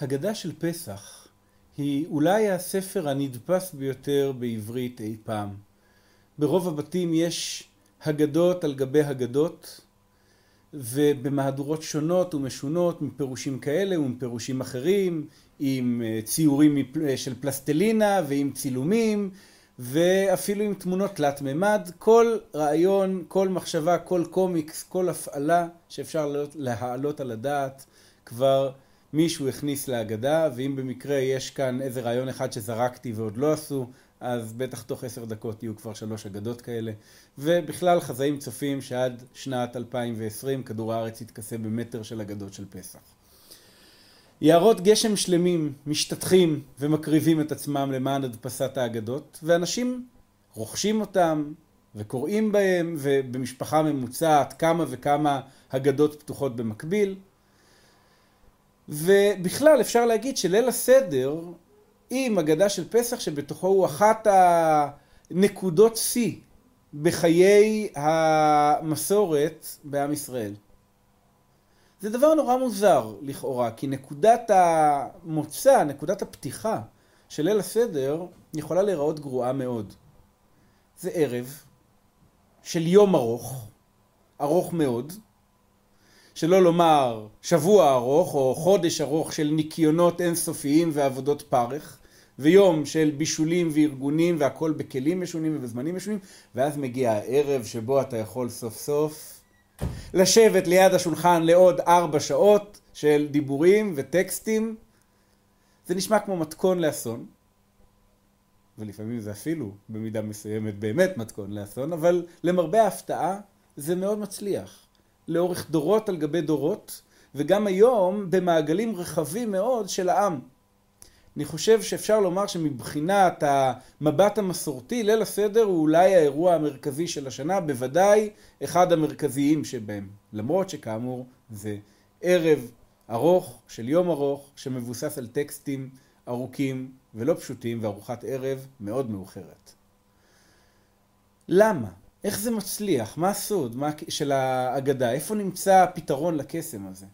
הגדה של פסח היא אולי הספר הנדפס ביותר בעברית אי פעם. ברוב הבתים יש הגדות על גבי הגדות, ובמהדורות שונות ומשונות, מפירושים כאלה ומפירושים אחרים, עם אה, ציורים אה, של פלסטלינה ועם צילומים, ואפילו עם תמונות תלת מימד. כל רעיון, כל מחשבה, כל קומיקס, כל הפעלה שאפשר להעלות על הדעת כבר מישהו הכניס להגדה, ואם במקרה יש כאן איזה רעיון אחד שזרקתי ועוד לא עשו, אז בטח תוך עשר דקות יהיו כבר שלוש אגדות כאלה. ובכלל חזאים צופים שעד שנת 2020 כדור הארץ יתכסה במטר של אגדות של פסח. יערות גשם שלמים משתטחים ומקריבים את עצמם למען הדפסת האגדות, ואנשים רוכשים אותם וקוראים בהם, ובמשפחה ממוצעת כמה וכמה אגדות פתוחות במקביל. ובכלל אפשר להגיד שליל הסדר עם אגדה של פסח שבתוכו הוא אחת הנקודות שיא בחיי המסורת בעם ישראל. זה דבר נורא מוזר לכאורה, כי נקודת המוצא, נקודת הפתיחה של ליל הסדר יכולה להיראות גרועה מאוד. זה ערב של יום ארוך, ארוך מאוד, שלא לומר שבוע ארוך או חודש ארוך של ניקיונות אינסופיים ועבודות פרך, ויום של בישולים וארגונים והכל בכלים משונים ובזמנים משונים, ואז מגיע הערב שבו אתה יכול סוף סוף לשבת ליד השולחן לעוד ארבע שעות של דיבורים וטקסטים. זה נשמע כמו מתכון לאסון, ולפעמים זה אפילו במידה מסוימת באמת מתכון לאסון, אבל למרבה ההפתעה זה מאוד מצליח. לאורך דורות על גבי דורות, וגם היום במעגלים רחבים מאוד של העם. אני חושב שאפשר לומר שמבחינת המבט המסורתי, ליל הסדר הוא אולי האירוע המרכזי של השנה, בוודאי אחד המרכזיים שבהם. למרות שכאמור זה ערב ארוך של יום ארוך, שמבוסס על טקסטים ארוכים ולא פשוטים וארוחת ערב מאוד מאוחרת. למה? איך זה מצליח? מה הסוד מה... של האגדה? איפה נמצא הפתרון לקסם הזה?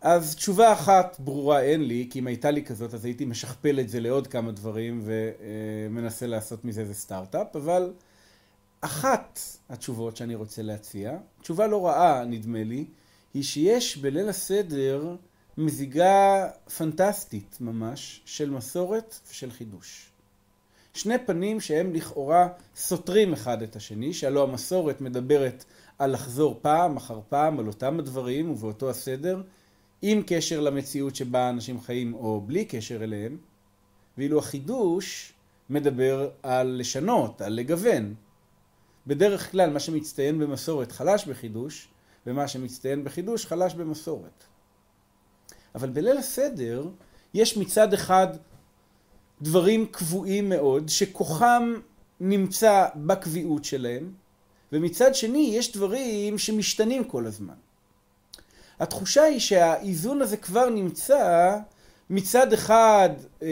אז תשובה אחת ברורה אין לי, כי אם הייתה לי כזאת אז הייתי משכפל את זה לעוד כמה דברים ומנסה לעשות מזה איזה סטארט-אפ, אבל אחת התשובות שאני רוצה להציע, תשובה לא רעה נדמה לי, היא שיש בליל הסדר מזיגה פנטסטית ממש של מסורת ושל חידוש. שני פנים שהם לכאורה סותרים אחד את השני, שהלא המסורת מדברת על לחזור פעם אחר פעם על אותם הדברים ובאותו הסדר, עם קשר למציאות שבה אנשים חיים או בלי קשר אליהם, ואילו החידוש מדבר על לשנות, על לגוון. בדרך כלל מה שמצטיין במסורת חלש בחידוש, ומה שמצטיין בחידוש חלש במסורת. אבל בליל הסדר יש מצד אחד דברים קבועים מאוד, שכוחם נמצא בקביעות שלהם, ומצד שני יש דברים שמשתנים כל הזמן. התחושה היא שהאיזון הזה כבר נמצא מצד אחד אה,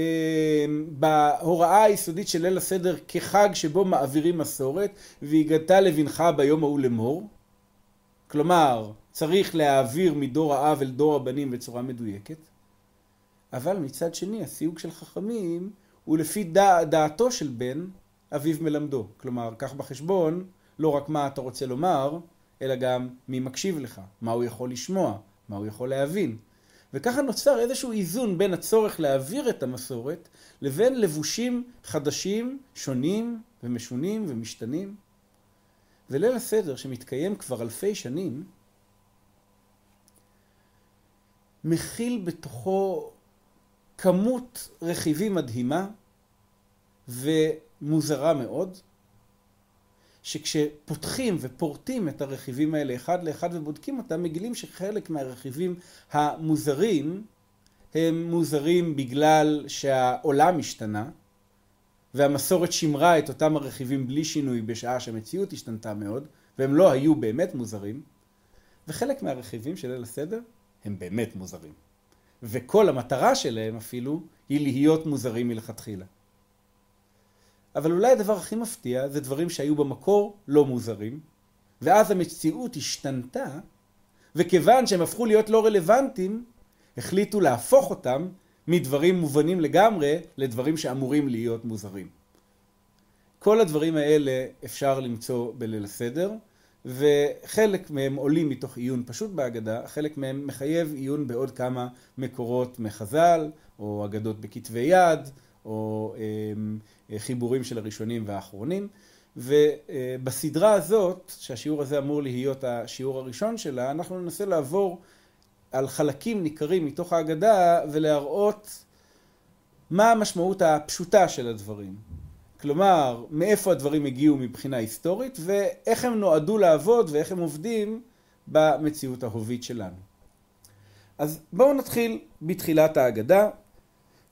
בהוראה היסודית של ליל הסדר כחג שבו מעבירים מסורת והגדת לבנך ביום ההוא לאמור כלומר צריך להעביר מדור האב אל דור הבנים בצורה מדויקת אבל מצד שני הסיוג של חכמים הוא לפי דע, דעתו של בן אביו מלמדו כלומר קח בחשבון לא רק מה אתה רוצה לומר אלא גם מי מקשיב לך, מה הוא יכול לשמוע, מה הוא יכול להבין. וככה נוצר איזשהו איזון בין הצורך להעביר את המסורת לבין לבושים חדשים, שונים ומשונים ומשתנים. וליל הסדר שמתקיים כבר אלפי שנים, מכיל בתוכו כמות רכיבים מדהימה ומוזרה מאוד, שכשפותחים ופורטים את הרכיבים האלה אחד לאחד ובודקים אותם, מגילים שחלק מהרכיבים המוזרים הם מוזרים בגלל שהעולם השתנה, והמסורת שימרה את אותם הרכיבים בלי שינוי בשעה שהמציאות השתנתה מאוד, והם לא היו באמת מוזרים, וחלק מהרכיבים של ליל הסדר הם באמת מוזרים. וכל המטרה שלהם אפילו היא להיות מוזרים מלכתחילה. אבל אולי הדבר הכי מפתיע זה דברים שהיו במקור לא מוזרים, ואז המציאות השתנתה, וכיוון שהם הפכו להיות לא רלוונטיים, החליטו להפוך אותם מדברים מובנים לגמרי לדברים שאמורים להיות מוזרים. כל הדברים האלה אפשר למצוא בליל הסדר, וחלק מהם עולים מתוך עיון פשוט בהגדה, חלק מהם מחייב עיון בעוד כמה מקורות מחז"ל, או אגדות בכתבי יד, או אה, חיבורים של הראשונים והאחרונים. ובסדרה הזאת, שהשיעור הזה אמור להיות השיעור הראשון שלה, אנחנו ננסה לעבור על חלקים ניכרים מתוך ההגדה ולהראות מה המשמעות הפשוטה של הדברים. כלומר, מאיפה הדברים הגיעו מבחינה היסטורית ואיך הם נועדו לעבוד ואיך הם עובדים במציאות ההובית שלנו. אז בואו נתחיל בתחילת ההגדה.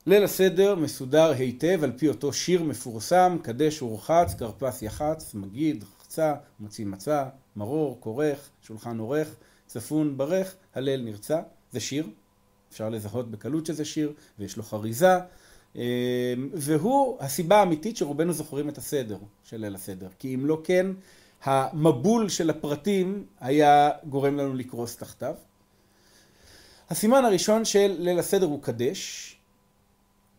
ליל הסדר מסודר היטב על פי אותו שיר מפורסם, קדש ורחץ, כרפס יחץ, מגיד, רחצה, מוציא מצה, מרור, כורך, שולחן עורך, צפון ברך, הלל נרצה. זה שיר, אפשר לזהות בקלות שזה שיר, ויש לו חריזה, והוא הסיבה האמיתית שרובנו זוכרים את הסדר של ליל הסדר. כי אם לא כן, המבול של הפרטים היה גורם לנו לקרוס תחתיו. הסימן הראשון של ליל הסדר הוא קדש,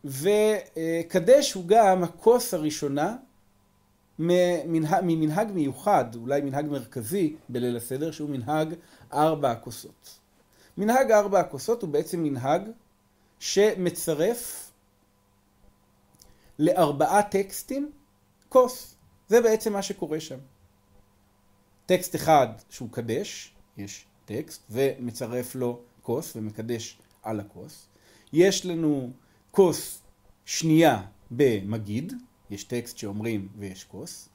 וקדש הוא גם הכוס הראשונה ממנהג, ממנהג מיוחד, אולי מנהג מרכזי בליל הסדר, שהוא מנהג ארבע הכוסות. מנהג ארבע הכוסות הוא בעצם מנהג שמצרף לארבעה טקסטים כוס. זה בעצם מה שקורה שם. טקסט אחד שהוא קדש, יש טקסט, ומצרף לו כוס ומקדש על הכוס. יש לנו כוס שנייה במגיד, יש טקסט שאומרים ויש כוס.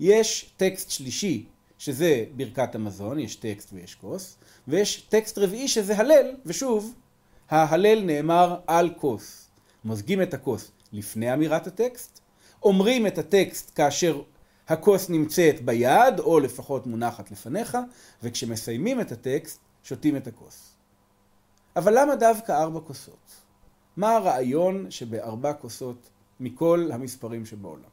יש טקסט שלישי שזה ברכת המזון, יש טקסט ויש כוס. ויש טקסט רביעי שזה הלל, ושוב, ההלל נאמר על כוס. מוזגים את הכוס לפני אמירת הטקסט, אומרים את הטקסט כאשר הכוס נמצאת ביד, או לפחות מונחת לפניך, וכשמסיימים את הטקסט, שותים את הכוס. אבל למה דווקא ארבע כוסות? מה הרעיון שבארבע כוסות מכל המספרים שבעולם?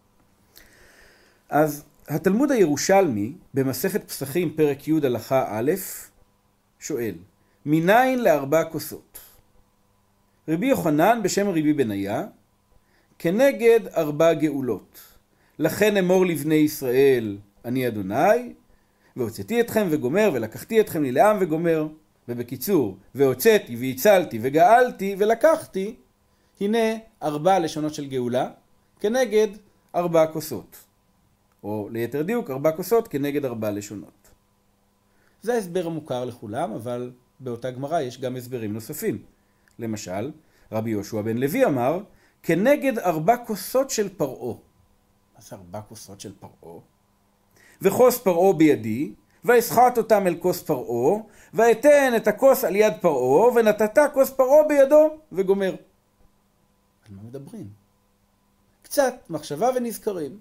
אז התלמוד הירושלמי במסכת פסחים פרק י' הלכה א' שואל מניין לארבע כוסות? רבי יוחנן בשם רבי בניה כנגד ארבע גאולות לכן אמור לבני ישראל אני אדוני והוצאתי אתכם וגומר ולקחתי אתכם לי לעם וגומר ובקיצור, והוצאתי והצלתי וגאלתי ולקחתי, הנה ארבע לשונות של גאולה כנגד ארבע כוסות. או ליתר דיוק, ארבע כוסות כנגד ארבע לשונות. זה ההסבר המוכר לכולם, אבל באותה גמרא יש גם הסברים נוספים. למשל, רבי יהושע בן לוי אמר, כנגד ארבע כוסות של פרעה. מה זה ארבע כוסות של פרעה? וכוס פרעה בידי, ואסחט אותם אל כוס פרעה, ואתן את הכוס על יד פרעה, ונתת כוס פרעה בידו, וגומר. על מה מדברים? קצת מחשבה ונזכרים.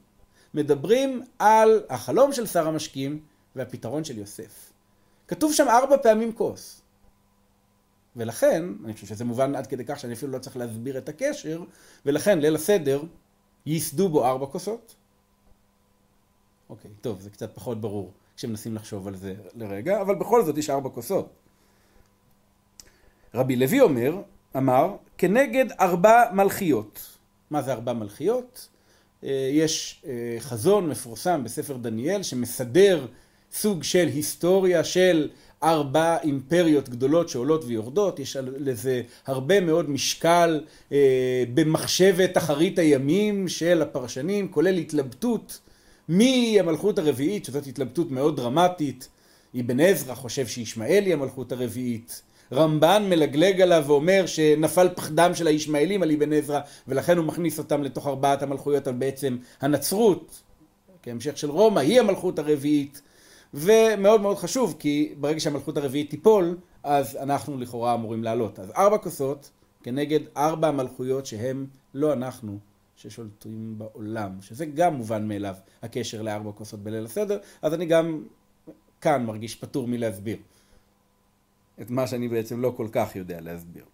מדברים על החלום של שר המשקים והפתרון של יוסף. כתוב שם ארבע פעמים כוס. ולכן, אני חושב שזה מובן עד כדי כך שאני אפילו לא צריך להסביר את הקשר, ולכן ליל הסדר ייסדו בו ארבע כוסות. אוקיי, טוב, זה קצת פחות ברור. כשמנסים לחשוב על זה לרגע, אבל בכל זאת יש ארבע כוסות. רבי לוי אומר, אמר, כנגד ארבע מלכיות. מה זה ארבע מלכיות? אה, יש אה, חזון מפורסם בספר דניאל שמסדר סוג של היסטוריה של ארבע אימפריות גדולות שעולות ויורדות, יש לזה הרבה מאוד משקל אה, במחשבת אחרית הימים של הפרשנים, כולל התלבטות מי המלכות הרביעית, שזאת התלבטות מאוד דרמטית. אבן עזרא חושב שישמעאל היא המלכות הרביעית. רמב"ן מלגלג עליו ואומר שנפל פחדם של הישמעאלים על אבן עזרא ולכן הוא מכניס אותם לתוך ארבעת המלכויות על בעצם הנצרות כהמשך של רומא היא המלכות הרביעית ומאוד מאוד חשוב כי ברגע שהמלכות הרביעית תיפול אז אנחנו לכאורה אמורים לעלות אז ארבע כוסות כנגד ארבע המלכויות שהם לא אנחנו ששולטים בעולם, שזה גם מובן מאליו, הקשר לארבע כוסות בליל הסדר, אז אני גם כאן מרגיש פטור מלהסביר את מה שאני בעצם לא כל כך יודע להסביר.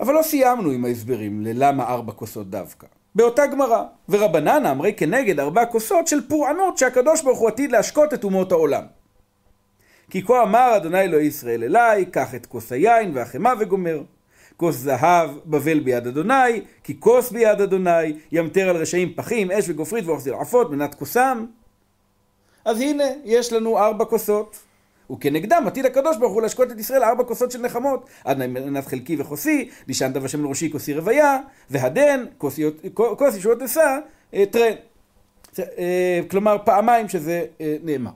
אבל לא סיימנו עם ההסברים ללמה ארבע כוסות דווקא. באותה גמרא, ורבנן אמרי כנגד ארבע כוסות של פורענות שהקדוש ברוך הוא עתיד להשקות את אומות העולם. כי כה אמר אדוני אלוהי ישראל אליי, קח את כוס היין והחמאה וגומר. כוס זהב בבל ביד אדוני, כי כוס ביד אדוני, ימטר על רשעים פחים, אש וגופרית ואוכז זרעפות, מנת כוסם. אז הנה, יש לנו ארבע כוסות. וכנגדם עתיד הקדוש ברוך הוא להשקות את ישראל ארבע כוסות של נחמות, עד מנת חלקי וחוסי, לישנת בשם לראשי כוסי רוויה, והדן, כוס ישועות אשא, טרן. אה, כלומר, פעמיים שזה אה, נאמר.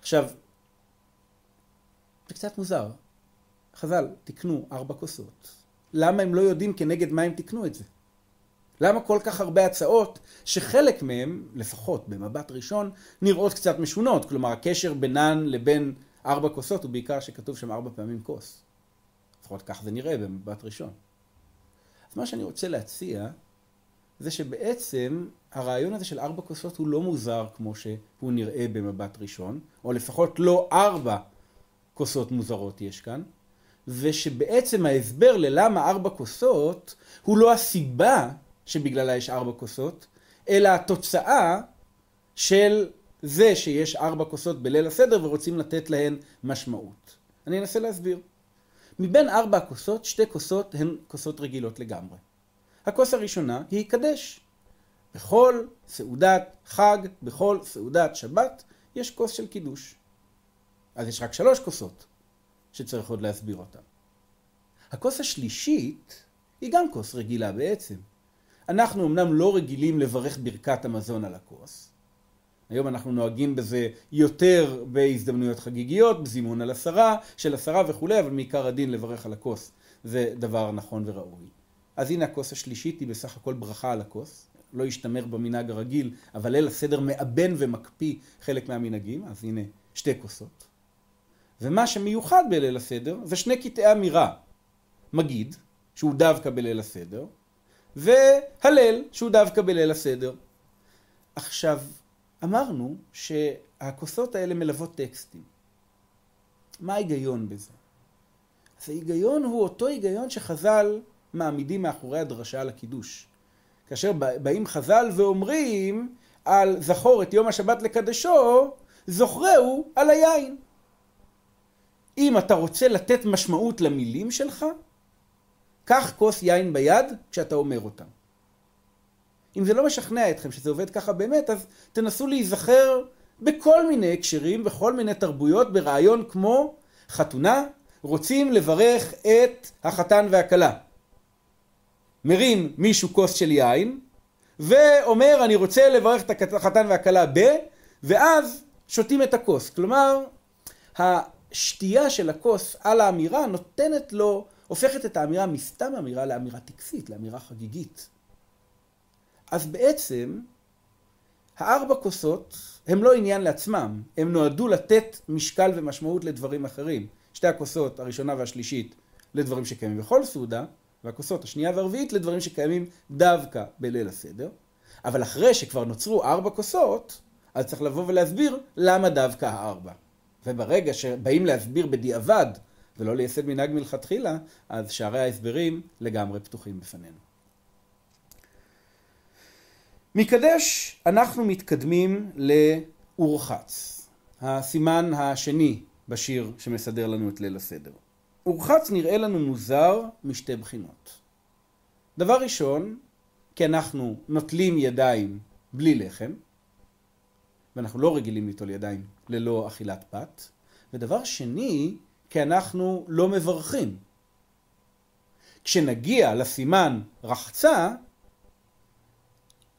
עכשיו, זה קצת מוזר. חז"ל, תקנו ארבע כוסות. למה הם לא יודעים כנגד מה הם תקנו את זה? למה כל כך הרבה הצעות שחלק מהם, לפחות במבט ראשון, נראות קצת משונות? כלומר, הקשר בינן לבין ארבע כוסות הוא בעיקר שכתוב שם ארבע פעמים כוס. לפחות כך זה נראה במבט ראשון. אז מה שאני רוצה להציע זה שבעצם הרעיון הזה של ארבע כוסות הוא לא מוזר כמו שהוא נראה במבט ראשון, או לפחות לא ארבע כוסות מוזרות יש כאן, ושבעצם ההסבר ללמה ארבע כוסות הוא לא הסיבה שבגללה יש ארבע כוסות, אלא התוצאה של זה שיש ארבע כוסות בליל הסדר ורוצים לתת להן משמעות. אני אנסה להסביר. מבין ארבע הכוסות, שתי כוסות הן כוסות רגילות לגמרי. הכוס הראשונה היא קדש. בכל סעודת חג, בכל סעודת שבת, יש כוס של קידוש. אז יש רק שלוש כוסות שצריך עוד להסביר אותן. הכוס השלישית היא גם כוס רגילה בעצם. אנחנו אמנם לא רגילים לברך ברכת המזון על הכוס. היום אנחנו נוהגים בזה יותר בהזדמנויות חגיגיות, בזימון על עשרה, של עשרה וכולי, אבל מעיקר הדין לברך על הכוס זה דבר נכון וראוי. אז הנה הכוס השלישית היא בסך הכל ברכה על הכוס. לא ישתמר במנהג הרגיל, אבל ליל הסדר מאבן ומקפיא חלק מהמנהגים, אז הנה שתי כוסות. ומה שמיוחד בליל הסדר זה שני קטעי אמירה. מגיד, שהוא דווקא בליל הסדר, והלל, שהוא דווקא בליל הסדר. עכשיו, אמרנו שהכוסות האלה מלוות טקסטים. מה ההיגיון בזה? אז ההיגיון הוא אותו היגיון שחז"ל מעמידים מאחורי הדרשה על הקידוש. כאשר באים חז"ל ואומרים על זכור את יום השבת לקדשו, זוכרהו על היין. אם אתה רוצה לתת משמעות למילים שלך, קח כוס יין ביד כשאתה אומר אותם. אם זה לא משכנע אתכם שזה עובד ככה באמת, אז תנסו להיזכר בכל מיני הקשרים, בכל מיני תרבויות, ברעיון כמו חתונה, רוצים לברך את החתן והכלה. מרים מישהו כוס של יין, ואומר אני רוצה לברך את החתן והכלה ב, ואז שותים את הכוס. כלומר, השתייה של הכוס על האמירה נותנת לו, הופכת את האמירה מסתם אמירה לאמירה טקסית, לאמירה חגיגית. אז בעצם, הארבע כוסות הם לא עניין לעצמם, הם נועדו לתת משקל ומשמעות לדברים אחרים. שתי הכוסות, הראשונה והשלישית, לדברים שקיימים בכל סעודה, והכוסות השנייה והרביעית לדברים שקיימים דווקא בליל הסדר. אבל אחרי שכבר נוצרו ארבע כוסות, אז צריך לבוא ולהסביר למה דווקא הארבע. וברגע שבאים להסביר בדיעבד ולא לייסד מנהג מלכתחילה, אז שערי ההסברים לגמרי פתוחים בפנינו. מקדש אנחנו מתקדמים לאורחץ, הסימן השני בשיר שמסדר לנו את ליל הסדר. אורחץ נראה לנו מוזר משתי בחינות. דבר ראשון, כי אנחנו נוטלים ידיים בלי לחם, ואנחנו לא רגילים ליטול ידיים ללא אכילת פת, ודבר שני, כי אנחנו לא מברכים. כשנגיע לסימן רחצה,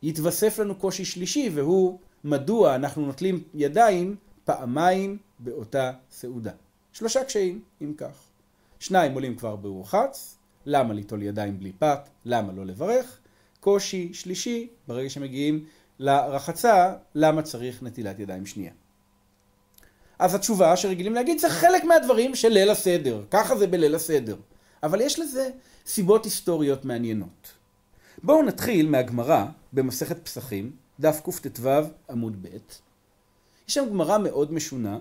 יתווסף לנו קושי שלישי, והוא מדוע אנחנו נוטלים ידיים פעמיים באותה סעודה. שלושה קשיים, אם כך. שניים עולים כבר ברוחץ, למה ליטול ידיים בלי פת, למה לא לברך. קושי שלישי, ברגע שמגיעים לרחצה, למה צריך נטילת ידיים שנייה. אז התשובה שרגילים להגיד זה חלק מהדברים של ליל הסדר, ככה זה בליל הסדר. אבל יש לזה סיבות היסטוריות מעניינות. בואו נתחיל מהגמרא במסכת פסחים, דף קט"ו עמוד ב'. יש שם גמרא מאוד משונה,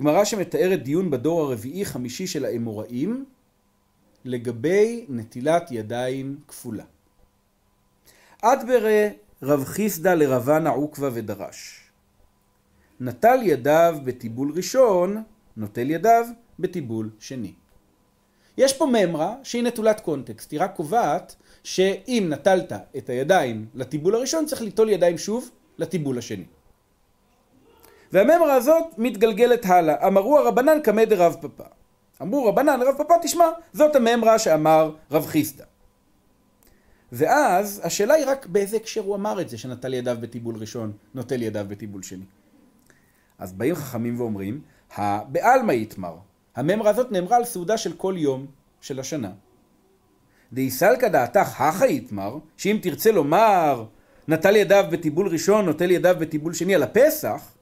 גמרא שמתארת דיון בדור הרביעי-חמישי של האמוראים לגבי נטילת ידיים כפולה. עד ברא רב חיסדא לרבן עוקבא ודרש. נטל ידיו בטיבול ראשון נוטל ידיו בטיבול שני. יש פה ממרה שהיא נטולת קונטקסט, היא רק קובעת שאם נטלת את הידיים לטיבול הראשון צריך ליטול ידיים שוב לטיבול השני. והממרה הזאת מתגלגלת הלאה. אמרו הרבנן קמא דרב פפא. אמרו רבנן רב פפא תשמע, זאת הממרה שאמר רב חיסדא. ואז השאלה היא רק באיזה הקשר הוא אמר את זה, שנטל ידיו בטיבול ראשון, נוטל ידיו בטיבול שני. אז באים חכמים ואומרים, הבעלמא יתמר. הממרה הזאת נאמרה על סעודה של כל יום של השנה. דאיסלקא דעתך הכא יתמר, שאם תרצה לומר נטל ידיו בטיבול ראשון, נוטל ידיו בטיבול שני על הפסח,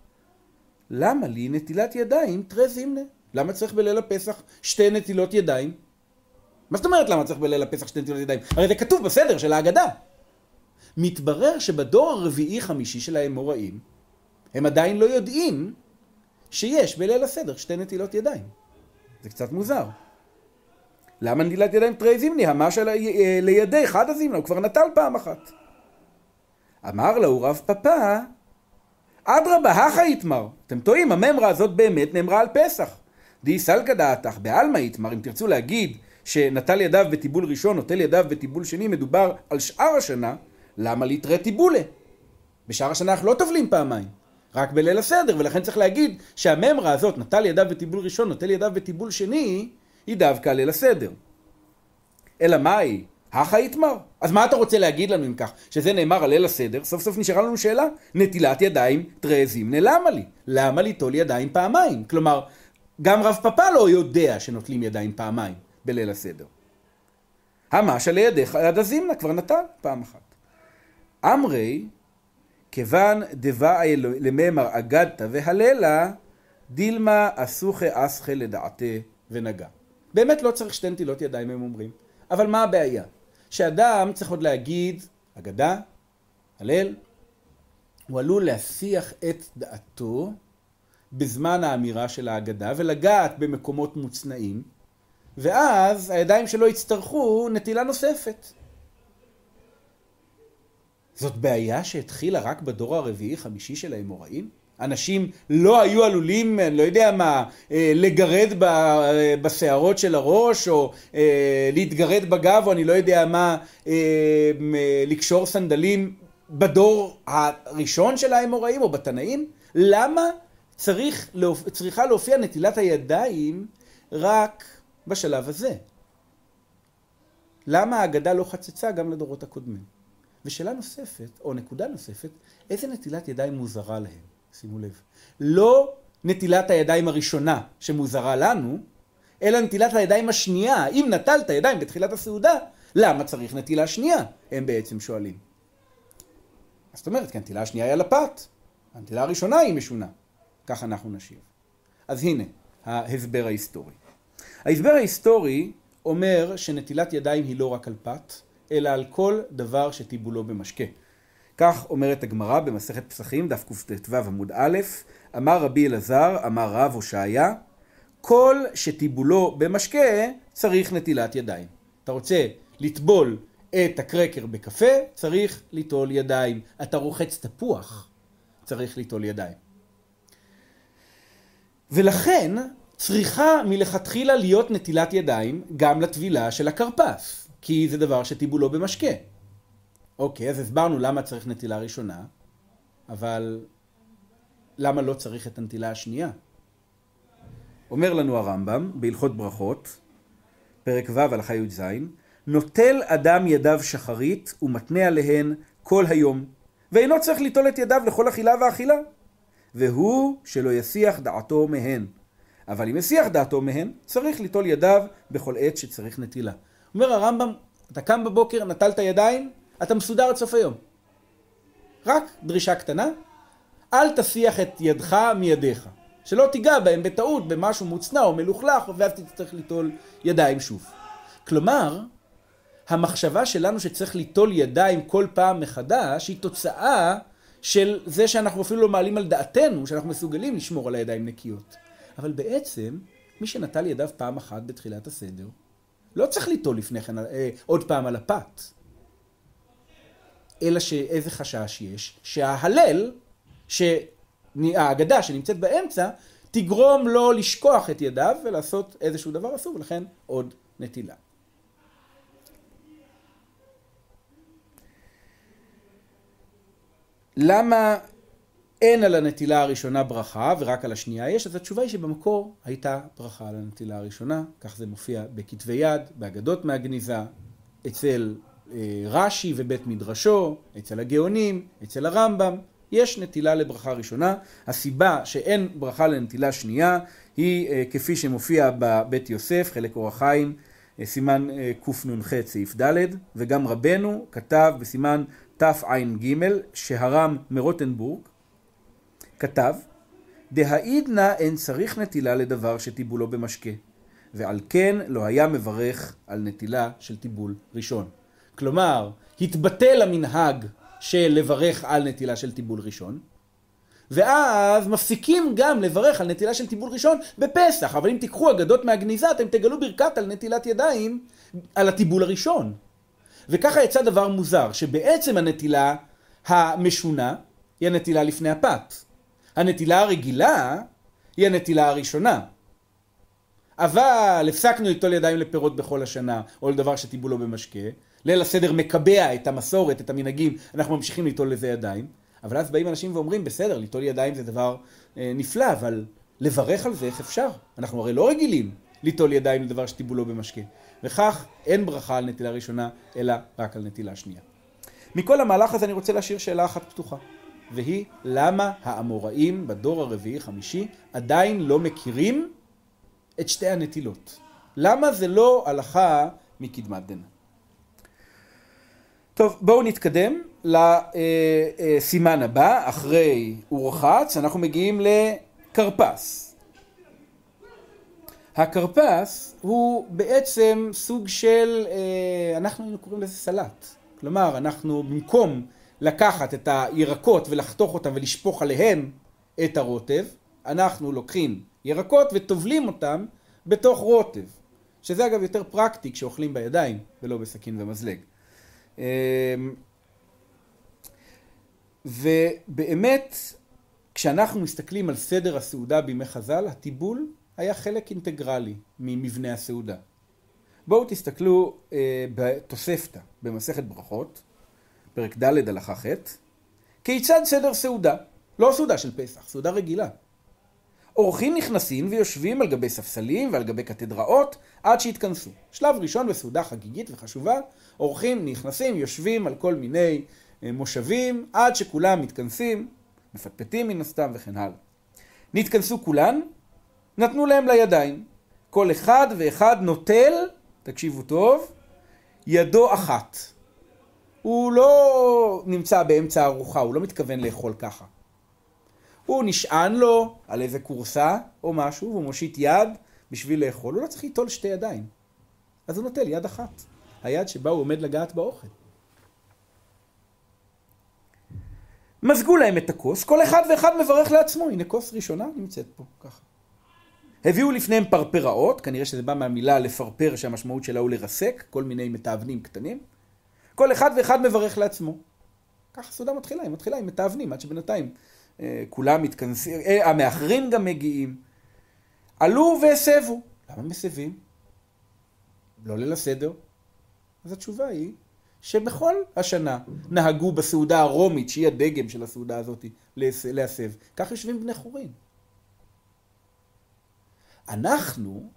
למה לי נטילת ידיים תרי זימנה? למה צריך בליל הפסח שתי נטילות ידיים? מה זאת אומרת למה צריך בליל הפסח שתי נטילות ידיים? הרי זה כתוב בסדר של ההגדה. מתברר שבדור הרביעי-חמישי של האמוראים, הם עדיין לא יודעים שיש בליל הסדר שתי נטילות ידיים. זה קצת מוזר. למה נטילת ידיים תרי זימני? המשל לידי חד הזימנה, הוא כבר נטל פעם אחת. אמר לו רב פפא, אדרבה, הכא יתמר. אתם טועים, הממרה הזאת באמת נאמרה על פסח. די סלקא דעתך, בעלמא יתמר, אם תרצו להגיד שנטל ידיו בטיבול ראשון, נוטל ידיו בטיבול שני, מדובר על שאר השנה, למה ליטרי טיבולה? בשאר השנה אנחנו לא טובלים פעמיים, רק בליל הסדר, ולכן צריך להגיד שהממרה הזאת, נטל ידיו בטיבול ראשון, נוטל ידיו בטיבול שני, היא דווקא ליל הסדר. אלא מהי? הכא יתמר. אז מה אתה רוצה להגיד לנו אם כך? שזה נאמר על ליל הסדר, סוף סוף נשארה לנו שאלה. נטילת ידיים תראה זימנה למה לי? למה ליטול ידיים פעמיים? כלומר, גם רב פפא לא יודע שנוטלים ידיים פעמיים בליל הסדר. המשה לידיך יד הזימנה כבר נתן פעם אחת. אמרי, כיוון דבעי לממר אגדת והללה, דילמה אסוכי אסכי לדעתי ונגע. באמת לא צריך שתי נטילות ידיים הם אומרים, אבל מה הבעיה? שאדם צריך עוד להגיד אגדה, הלל, הוא עלול להסיח את דעתו בזמן האמירה של ההגדה ולגעת במקומות מוצנעים ואז הידיים שלו יצטרכו נטילה נוספת. זאת בעיה שהתחילה רק בדור הרביעי-חמישי של האמוראים? אנשים לא היו עלולים, אני לא יודע מה, אה, לגרד אה, בשערות של הראש, או אה, להתגרד בגב, או אני לא יודע מה, לקשור סנדלים בדור הראשון של האמוראים או בתנאים? למה צריך, צריכה להופיע נטילת הידיים רק בשלב הזה? למה ההגדה לא חצצה גם לדורות הקודמים? ושאלה נוספת, או נקודה נוספת, איזה נטילת ידיים מוזרה להם? שימו לב. לא נטילת הידיים הראשונה שמוזרה לנו, אלא נטילת הידיים השנייה. אם נטלת ידיים בתחילת הסעודה, למה צריך נטילה שנייה? הם בעצם שואלים. זאת אומרת, כי הנטילה השנייה היא על הפת. הנטילה הראשונה היא משונה. כך אנחנו נשיב. אז הנה ההסבר ההיסטורי. ההסבר ההיסטורי אומר שנטילת ידיים היא לא רק על פת, אלא על כל דבר שטיבולו במשקה. כך אומרת הגמרא במסכת פסחים, דף קט"ו עמוד א', אמר רבי אלעזר, אמר רב הושעיה, כל שטיבולו במשקה צריך נטילת ידיים. אתה רוצה לטבול את הקרקר בקפה, צריך ליטול ידיים. אתה רוחץ תפוח, צריך ליטול ידיים. ולכן צריכה מלכתחילה להיות נטילת ידיים גם לטבילה של הכרפס, כי זה דבר שטיבולו במשקה. אוקיי, אז הסברנו למה צריך נטילה ראשונה, אבל למה לא צריך את הנטילה השנייה? אומר לנו הרמב"ם בהלכות ברכות, פרק ו' הלכה י"ז, נוטל אדם ידיו שחרית ומתנה עליהן כל היום, ואינו צריך ליטול את ידיו לכל אכילה ואכילה, והוא שלא יסיח דעתו מהן. אבל אם יסיח דעתו מהן, צריך ליטול ידיו בכל עת שצריך נטילה. אומר הרמב"ם, אתה קם בבוקר, נטלת ידיים, אתה מסודר עד סוף היום. רק דרישה קטנה, אל תסיח את ידך מידיך. שלא תיגע בהם בטעות במשהו מוצנע או מלוכלך, ואז תצטרך ליטול ידיים שוב. כלומר, המחשבה שלנו שצריך ליטול ידיים כל פעם מחדש, היא תוצאה של זה שאנחנו אפילו לא מעלים על דעתנו, שאנחנו מסוגלים לשמור על הידיים נקיות. אבל בעצם, מי שנטל ידיו פעם אחת בתחילת הסדר, לא צריך ליטול לפני כן אה, עוד פעם על הפת. אלא שאיזה חשש יש? שההלל, שהאגדה שנמצאת באמצע, תגרום לו לשכוח את ידיו ולעשות איזשהו דבר אסור, ולכן עוד נטילה. למה אין על הנטילה הראשונה ברכה ורק על השנייה יש? אז התשובה היא שבמקור הייתה ברכה על הנטילה הראשונה, כך זה מופיע בכתבי יד, באגדות מהגניזה, אצל רש"י ובית מדרשו, אצל הגאונים, אצל הרמב"ם, יש נטילה לברכה ראשונה. הסיבה שאין ברכה לנטילה שנייה היא אה, כפי שמופיע בבית יוסף, חלק אור החיים, אה, סימן קנ"ח סעיף ד', וגם רבנו כתב בסימן תע"ג שהרם מרוטנבורג כתב דהאיד נא אין צריך נטילה לדבר שטיבולו במשקה ועל כן לא היה מברך על נטילה של טיבול ראשון. כלומר, התבטל המנהג של לברך על נטילה של טיבול ראשון, ואז מפסיקים גם לברך על נטילה של טיבול ראשון בפסח, אבל אם תיקחו אגדות מהגניזה אתם תגלו ברכת על נטילת ידיים על הטיבול הראשון. וככה יצא דבר מוזר, שבעצם הנטילה המשונה היא הנטילה לפני הפת. הנטילה הרגילה היא הנטילה הראשונה. אבל הפסקנו ליטול ידיים לפירות בכל השנה, או לדבר שטיבולו במשקה. ליל הסדר מקבע את המסורת, את המנהגים, אנחנו ממשיכים ליטול לזה ידיים. אבל אז באים אנשים ואומרים, בסדר, ליטול ידיים זה דבר אה, נפלא, אבל לברך על זה, איך אפשר? אנחנו הרי לא רגילים ליטול ידיים לדבר שטיבולו במשקה. וכך אין ברכה על נטילה ראשונה, אלא רק על נטילה שנייה. מכל המהלך הזה אני רוצה להשאיר שאלה אחת פתוחה, והיא למה האמוראים בדור הרביעי-חמישי עדיין לא מכירים את שתי הנטילות? למה זה לא הלכה מקדמת דנא? טוב, בואו נתקדם לסימן הבא, אחרי אורחץ, אנחנו מגיעים לכרפס. הכרפס הוא בעצם סוג של, אה, אנחנו קוראים לזה סלט. כלומר, אנחנו במקום לקחת את הירקות ולחתוך אותם ולשפוך עליהם את הרוטב, אנחנו לוקחים ירקות וטובלים אותם בתוך רוטב. שזה אגב יותר פרקטי כשאוכלים בידיים ולא בסכין ומזלג. אמ, ובאמת, כשאנחנו מסתכלים על סדר הסעודה בימי חז"ל, הטיבול היה חלק אינטגרלי ממבנה הסעודה. בואו תסתכלו אה, בתוספתא, במסכת ברכות, פרק ד' הלכה ח', כיצד סדר סעודה? לא סעודה של פסח, סעודה רגילה. אורחים נכנסים ויושבים על גבי ספסלים ועל גבי קתדראות עד שיתכנסו. שלב ראשון בסעודה חגיגית וחשובה, אורחים נכנסים, יושבים על כל מיני אה, מושבים עד שכולם מתכנסים, מפטפטים מן הסתם וכן הלאה. נתכנסו כולן, נתנו להם לידיים. כל אחד ואחד נוטל, תקשיבו טוב, ידו אחת. הוא לא נמצא באמצע ארוחה, הוא לא מתכוון לאכול ככה. הוא נשען לו על איזה כורסה או משהו, והוא מושיט יד בשביל לאכול, הוא לא צריך ליטול שתי ידיים. אז הוא נוטל יד אחת, היד שבה הוא עומד לגעת באוכל. מזגו להם את הכוס, כל אחד ואחד מברך לעצמו, הנה כוס ראשונה נמצאת פה, ככה. הביאו לפניהם פרפראות, כנראה שזה בא מהמילה לפרפר שהמשמעות שלה הוא לרסק, כל מיני מתאבנים קטנים. כל אחד ואחד מברך לעצמו. ככה סעודה מתחילה, היא מתחילה עם מתאבנים, עד שבינתיים כולם מתכנסים, אה, המאחרים גם מגיעים. עלו והסבו. למה מסבים? לא ליל הסדר. אז התשובה היא שבכל השנה נהגו בסעודה הרומית, שהיא הדגם של הסעודה הזאת, להסב. כך יושבים בני חורין. אנחנו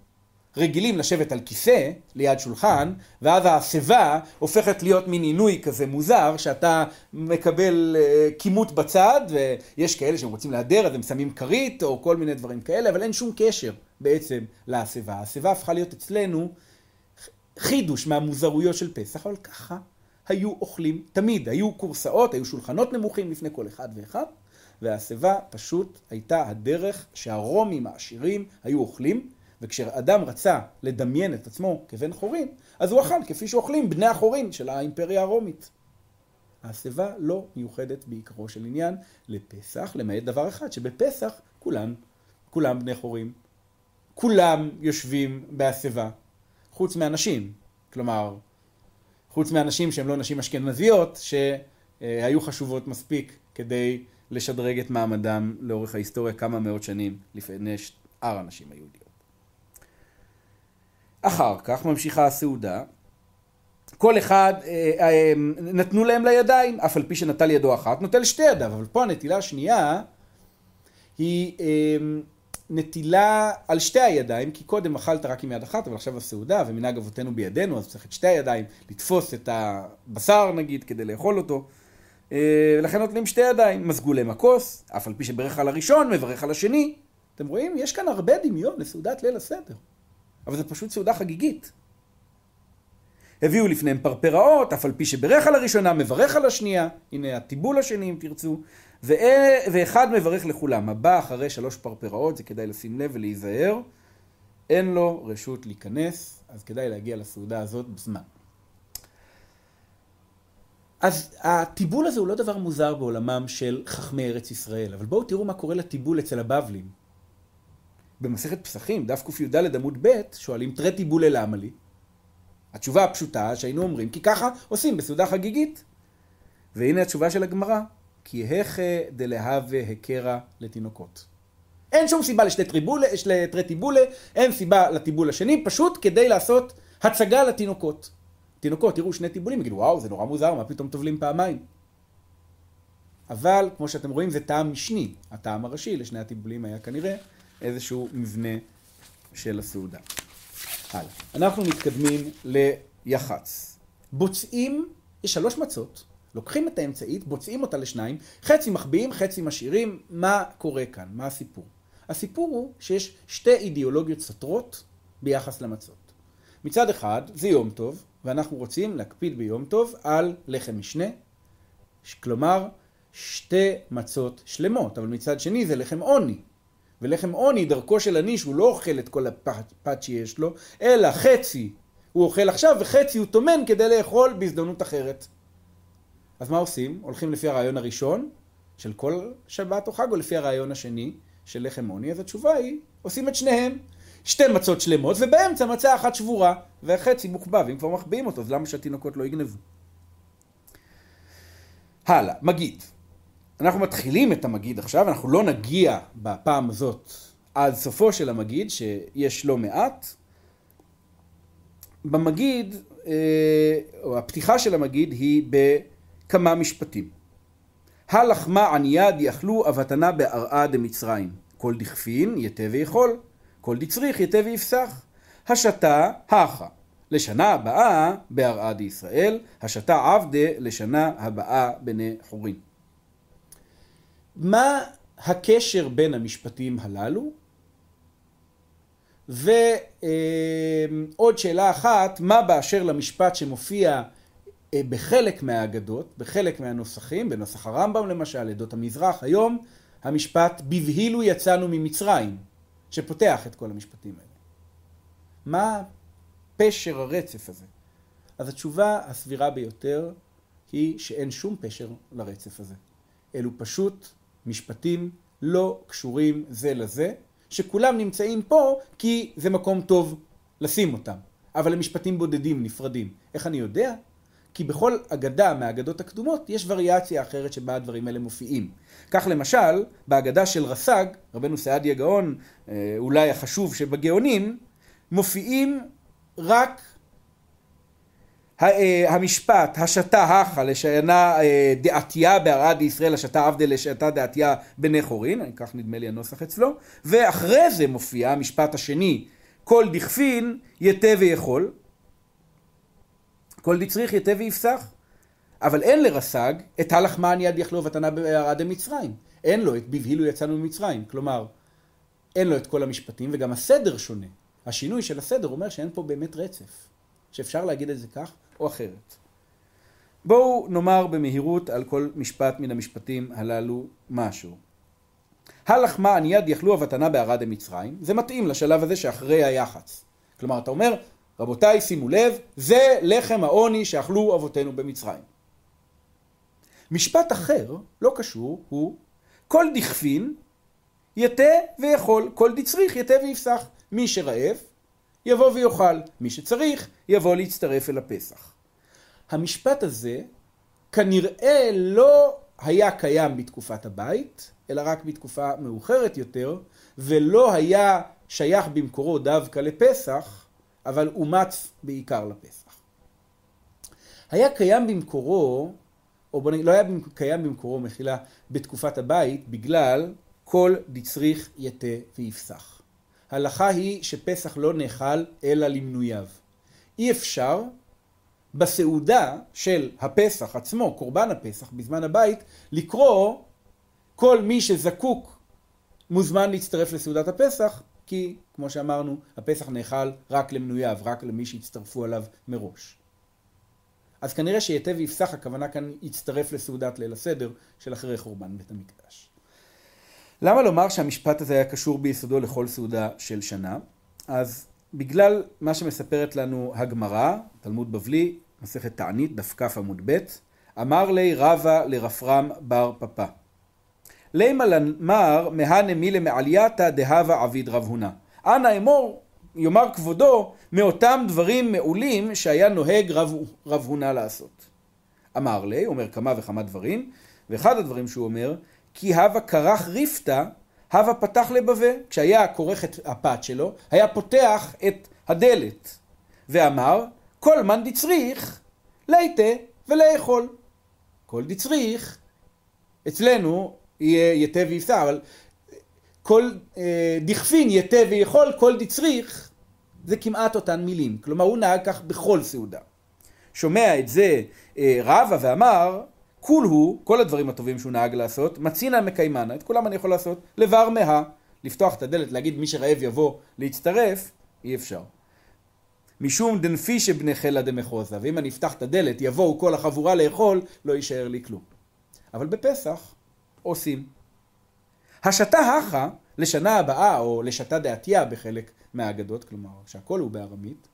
רגילים לשבת על כיסא ליד שולחן, ואז השיבה הופכת להיות מין עינוי כזה מוזר, שאתה מקבל אה, כימות בצד, ויש כאלה שהם רוצים להדר, אז הם שמים כרית, או כל מיני דברים כאלה, אבל אין שום קשר בעצם להשיבה. השיבה הפכה להיות אצלנו חידוש מהמוזרויות של פסח, אבל ככה היו אוכלים תמיד. היו כורסאות, היו שולחנות נמוכים לפני כל אחד ואחד, והשיבה פשוט הייתה הדרך שהרומים העשירים היו אוכלים. וכשאדם רצה לדמיין את עצמו כבן חורין, אז הוא אכל כפי שאוכלים בני החורין של האימפריה הרומית. השיבה לא מיוחדת בעיקרו של עניין לפסח, למעט דבר אחד, שבפסח כולם, כולם בני חורים. כולם יושבים בהשיבה, חוץ מאנשים. כלומר, חוץ מאנשים שהן לא נשים אשכנזיות, שהיו חשובות מספיק כדי לשדרג את מעמדם לאורך ההיסטוריה כמה מאות שנים לפני שאר הנשים היהודיות. אחר כך ממשיכה הסעודה, כל אחד אה, אה, נתנו להם לידיים, אף על פי שנטל ידו אחת, נוטל שתי ידיו, אבל פה הנטילה השנייה היא אה, נטילה על שתי הידיים, כי קודם אכלת רק עם יד אחת, אבל עכשיו הסעודה ומנהג אבותינו בידינו, אז צריך את שתי הידיים, לתפוס את הבשר נגיד כדי לאכול אותו. אה, ולכן נוטלים שתי ידיים, מזגו להם הכוס, אף על פי שברך על הראשון, מברך על השני. אתם רואים? יש כאן הרבה דמיון לסעודת ליל הסדר. אבל זו פשוט סעודה חגיגית. הביאו לפניהם פרפראות, אף על פי שברך על הראשונה, מברך על השנייה, הנה הטיבול השני אם תרצו, ואחד מברך לכולם. הבא אחרי שלוש פרפראות, זה כדאי לשים לב ולהיזהר, אין לו רשות להיכנס, אז כדאי להגיע לסעודה הזאת בזמן. אז הטיבול הזה הוא לא דבר מוזר בעולמם של חכמי ארץ ישראל, אבל בואו תראו מה קורה לטיבול אצל הבבלים. במסכת פסחים, דף קי"ד עמוד ב', שואלים תרי טיבולי למה לי? התשובה הפשוטה שהיינו אומרים, כי ככה עושים בסעודה חגיגית. והנה התשובה של הגמרא, כי הכא דלהווה הכרה לתינוקות. אין שום סיבה לשתי טריבולה, לתרי טיבולה, אין סיבה לטיבול השני, פשוט כדי לעשות הצגה לתינוקות. תינוקות יראו שני טיבולים, יגידו וואו זה נורא מוזר, מה פתאום טובלים פעמיים? אבל כמו שאתם רואים זה טעם משני, הטעם הראשי לשני הטיבולים היה כנראה איזשהו מבנה של הסעודה. הלאה. אנחנו מתקדמים ליח"צ. בוצעים, יש שלוש מצות, לוקחים את האמצעית, בוצעים אותה לשניים, חצי מחביאים, חצי משאירים, מה קורה כאן? מה הסיפור? הסיפור הוא שיש שתי אידיאולוגיות סותרות ביחס למצות. מצד אחד, זה יום טוב, ואנחנו רוצים להקפיד ביום טוב על לחם משנה, כלומר, שתי מצות שלמות, אבל מצד שני זה לחם עוני. ולחם עוני, דרכו של עני שהוא לא אוכל את כל הפת שיש לו, אלא חצי הוא אוכל עכשיו וחצי הוא טומן כדי לאכול בהזדמנות אחרת. אז מה עושים? הולכים לפי הרעיון הראשון של כל שבת או חג, או לפי הרעיון השני של לחם עוני? אז התשובה היא, עושים את שניהם. שתי מצות שלמות, ובאמצע מצה אחת שבורה, והחצי מוקבע, ואם כבר מחביאים אותו, אז למה שהתינוקות לא יגנבו? הלאה, מגיד. אנחנו מתחילים את המגיד עכשיו, אנחנו לא נגיע בפעם הזאת עד סופו של המגיד, שיש לא מעט. במגיד, אה, או הפתיחה של המגיד היא בכמה משפטים. הלחמה ענייה דיאכלו אבתנה בארעה דמצרים. כל דכפין יתה ויכול, כל דצריך יתה ויפסח. השתה האחה. לשנה הבאה בארעה דישראל, השתה עבדה לשנה הבאה בני חורין. מה הקשר בין המשפטים הללו? ועוד שאלה אחת, מה באשר למשפט שמופיע אה, בחלק מהאגדות, בחלק מהנוסחים, בנוסח הרמב"ם למשל, עדות המזרח, היום המשפט בבהילו יצאנו ממצרים, שפותח את כל המשפטים האלה. מה פשר הרצף הזה? אז התשובה הסבירה ביותר היא שאין שום פשר לרצף הזה. אלו פשוט משפטים לא קשורים זה לזה, שכולם נמצאים פה כי זה מקום טוב לשים אותם. אבל הם משפטים בודדים, נפרדים. איך אני יודע? כי בכל אגדה מהאגדות הקדומות יש וריאציה אחרת שבה הדברים האלה מופיעים. כך למשל, באגדה של רס"ג, רבנו סעדיה גאון, אה, אולי החשוב שבגאונים, מופיעים רק המשפט, השתה הכה לשנה אה, דעתיה בערד ישראל, השתה עבדה לשתה דעתיה בני חורין, כך נדמה לי הנוסח אצלו, ואחרי זה מופיע המשפט השני, כל דכפין יתה ויכול, כל דצריך יתה ויפסח, אבל אין לרס"ג את הלחמן יד יכלו ותנה בערד מצרים, אין לו את בבהילו יצאנו ממצרים, כלומר אין לו את כל המשפטים וגם הסדר שונה, השינוי של הסדר אומר שאין פה באמת רצף, שאפשר להגיד את זה כך או אחרת. בואו נאמר במהירות על כל משפט מן המשפטים הללו משהו. הלחמה עניד יכלו אבתנה בערד מצרים, זה מתאים לשלב הזה שאחרי היח"צ. כלומר, אתה אומר, רבותיי, שימו לב, זה לחם העוני שאכלו אבותינו במצרים. משפט אחר, לא קשור, הוא כל דכפין יתה ויכול, כל דצריך יתה ויפסח. מי שרעב, יבוא ויאכל. מי שצריך, יבוא להצטרף אל הפסח. המשפט הזה כנראה לא היה קיים בתקופת הבית, אלא רק בתקופה מאוחרת יותר, ולא היה שייך במקורו דווקא לפסח, אבל אומץ בעיקר לפסח. היה קיים במקורו, או בוא נגיד, לא היה קיים במקורו, מחילה, בתקופת הבית, בגלל כל דצריך יתה ויפסח. ההלכה היא שפסח לא נאכל אלא למנוייו. אי אפשר בסעודה של הפסח עצמו, קורבן הפסח, בזמן הבית, לקרוא כל מי שזקוק מוזמן להצטרף לסעודת הפסח, כי כמו שאמרנו, הפסח נאכל רק למנוייו, רק למי שהצטרפו עליו מראש. אז כנראה שיתה ויפסח, הכוונה כאן יצטרף לסעודת ליל הסדר של אחרי חורבן בית המקדש. למה לומר שהמשפט הזה היה קשור ביסודו לכל סעודה של שנה? אז בגלל מה שמספרת לנו הגמרא, תלמוד בבלי, מסכת תענית, דף כ עמוד ב', אמר לי רבה לרפרם בר פפא. לימה למר מהנה מילה מעלייתא דהבה עביד רב הונא. אנא אמור, יאמר כבודו, מאותם דברים מעולים שהיה נוהג רב, רב הונא לעשות. אמר לי, אומר כמה וכמה דברים, ואחד הדברים שהוא אומר, כי הווה כרך ריפתא, הווה פתח לבבה. כשהיה כורך את הפת שלו, היה פותח את הדלת. ואמר, כל מן דצריך, ליתה ולאכול. כל דצריך, אצלנו יהיה יתה ויפסע, אבל כל אה, דכפין יתה ויכול, כל דצריך, זה כמעט אותן מילים. כלומר, הוא נהג כך בכל סעודה. שומע את זה אה, רבא ואמר, כול הוא, כל הדברים הטובים שהוא נהג לעשות, מצינא מקיימנה, את כולם אני יכול לעשות, לבר מה, לפתוח את הדלת, להגיד מי שרעב יבוא להצטרף, אי אפשר. משום דנפישא בני חילא דמחוזה, ואם אני אפתח את הדלת, יבואו כל החבורה לאכול, לא יישאר לי כלום. אבל בפסח עושים. השתה הכה לשנה הבאה, או לשתה דעתיה בחלק מהאגדות, כלומר שהכל הוא בארמית,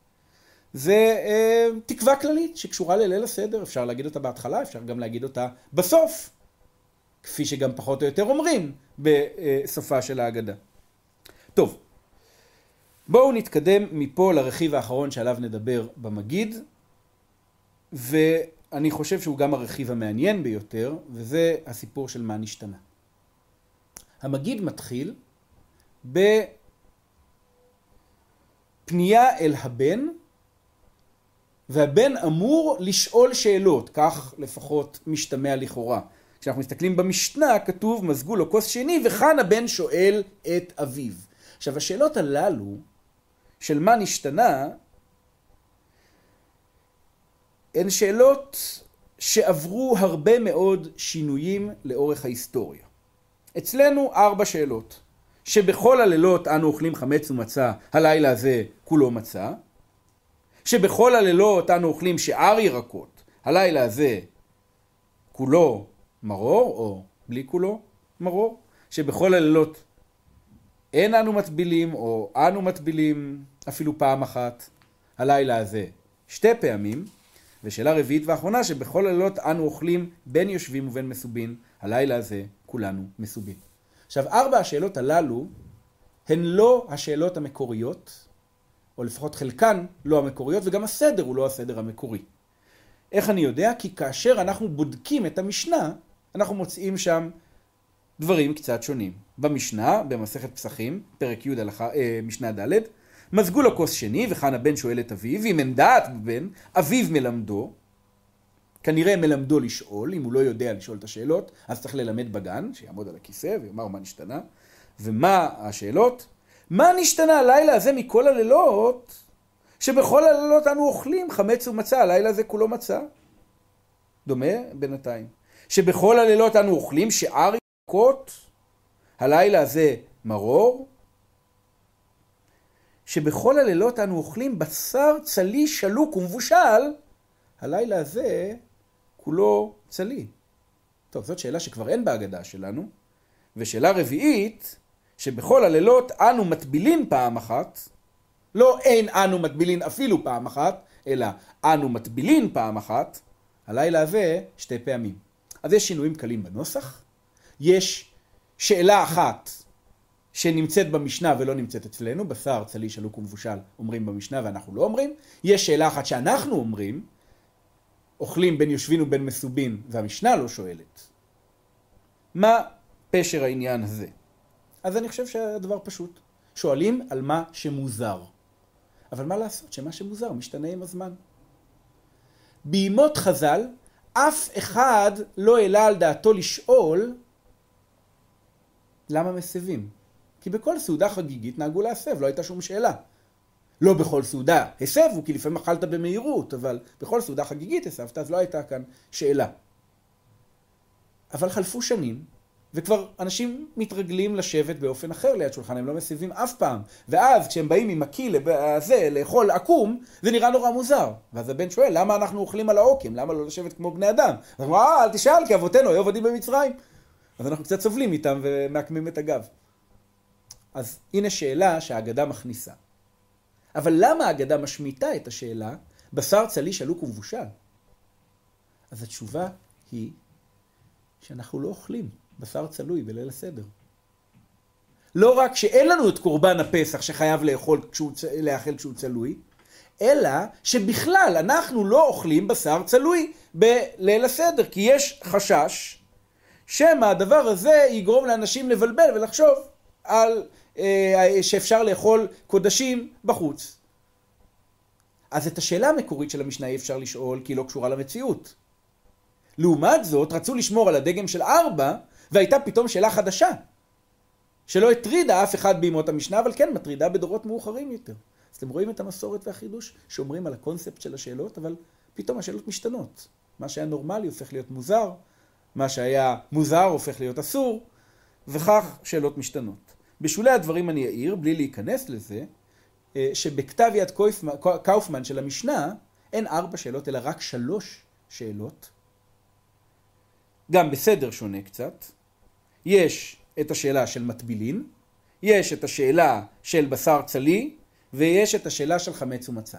זה אה, תקווה כללית שקשורה לליל הסדר, אפשר להגיד אותה בהתחלה, אפשר גם להגיד אותה בסוף, כפי שגם פחות או יותר אומרים בסופה של ההגדה. טוב, בואו נתקדם מפה לרכיב האחרון שעליו נדבר במגיד, ואני חושב שהוא גם הרכיב המעניין ביותר, וזה הסיפור של מה נשתנה. המגיד מתחיל בפנייה אל הבן, והבן אמור לשאול שאלות, כך לפחות משתמע לכאורה. כשאנחנו מסתכלים במשנה כתוב מזגו לו כוס שני וכאן הבן שואל את אביו. עכשיו השאלות הללו של מה נשתנה הן שאלות שעברו הרבה מאוד שינויים לאורך ההיסטוריה. אצלנו ארבע שאלות, שבכל הלילות אנו אוכלים חמץ ומצה, הלילה הזה כולו מצה, שבכל הלילות אנו אוכלים שאר ירקות, הלילה הזה כולו מרור, או בלי כולו מרור, שבכל הלילות אין אנו מטבילים, או אנו מטבילים אפילו פעם אחת, הלילה הזה שתי פעמים, ושאלה רביעית ואחרונה, שבכל הלילות אנו אוכלים בין יושבים ובין מסובין, הלילה הזה כולנו מסובים. עכשיו, ארבע השאלות הללו הן לא השאלות המקוריות, או לפחות חלקן לא המקוריות, וגם הסדר הוא לא הסדר המקורי. איך אני יודע? כי כאשר אנחנו בודקים את המשנה, אנחנו מוצאים שם דברים קצת שונים. במשנה, במסכת פסחים, פרק י' הלכה, אה, משנה ד', מזגו לו כוס שני, וכאן הבן שואל את אביו, אם אין דעת בבן, אביו מלמדו, כנראה מלמדו לשאול, אם הוא לא יודע לשאול את השאלות, אז צריך ללמד בגן, שיעמוד על הכיסא ויאמר מה נשתנה. ומה השאלות? מה נשתנה הלילה הזה מכל הלילות, שבכל הלילות אנו אוכלים חמץ ומצה, הלילה הזה כולו מצה? דומה בינתיים. שבכל הלילות אנו אוכלים שאר ירקות, הלילה הזה מרור? שבכל הלילות אנו אוכלים בשר צלי שלוק ומבושל, הלילה הזה כולו צלי. טוב, זאת שאלה שכבר אין בהגדה שלנו. ושאלה רביעית, שבכל הלילות אנו מטבילין פעם אחת, לא אין אנו מטבילין אפילו פעם אחת, אלא אנו מטבילין פעם אחת, הלילה הזה שתי פעמים. אז יש שינויים קלים בנוסח, יש שאלה אחת שנמצאת במשנה ולא נמצאת אצלנו, בשר, צלי, שלוק ומבושל אומרים במשנה ואנחנו לא אומרים, יש שאלה אחת שאנחנו אומרים, אוכלים בין יושבין ובין מסובין, והמשנה לא שואלת. מה פשר העניין הזה? אז אני חושב שהדבר פשוט. שואלים על מה שמוזר. אבל מה לעשות שמה שמוזר משתנה עם הזמן. בימות חז"ל, אף אחד לא העלה על דעתו לשאול למה מסבים. כי בכל סעודה חגיגית נהגו להסב, לא הייתה שום שאלה. לא בכל סעודה הסבו, כי לפעמים אכלת במהירות, אבל בכל סעודה חגיגית הסבת, אז לא הייתה כאן שאלה. אבל חלפו שנים, וכבר אנשים מתרגלים לשבת באופן אחר ליד שולחן, הם לא מסיבים אף פעם. ואז כשהם באים עם הקי הזה לאכול עקום, זה נראה נורא מוזר. ואז הבן שואל, למה אנחנו אוכלים על העוקם? למה לא לשבת כמו בני אדם? אז הוא אה, אל תשאל, כי אבותינו היו עבדים במצרים. אז אנחנו קצת סובלים איתם ומעקמים את הגב. אז הנה שאלה שהאגדה מכניסה. אבל למה האגדה משמיטה את השאלה, בשר צלי עלוק ומבושל? אז התשובה היא שאנחנו לא אוכלים בשר צלוי בליל הסדר. לא רק שאין לנו את קורבן הפסח שחייב לאכול כשהוא, לאכל כשהוא צלוי, אלא שבכלל אנחנו לא אוכלים בשר צלוי בליל הסדר, כי יש חשש שמא הדבר הזה יגרום לאנשים לבלבל ולחשוב על אה, שאפשר לאכול קודשים בחוץ. אז את השאלה המקורית של המשנה אי אפשר לשאול כי היא לא קשורה למציאות. לעומת זאת, רצו לשמור על הדגם של ארבע, והייתה פתאום שאלה חדשה, שלא הטרידה אף אחד בימות המשנה, אבל כן מטרידה בדורות מאוחרים יותר. אז אתם רואים את המסורת והחידוש, שומרים על הקונספט של השאלות, אבל פתאום השאלות משתנות. מה שהיה נורמלי הופך להיות מוזר, מה שהיה מוזר הופך להיות אסור, וכך שאלות משתנות. בשולי הדברים אני אעיר, בלי להיכנס לזה, אה, שבכתב יד קאופמן של המשנה אין ארבע שאלות אלא רק שלוש שאלות, גם בסדר שונה קצת. יש את השאלה של מטבילין, יש את השאלה של בשר צלי, ויש את השאלה של חמץ ומצה.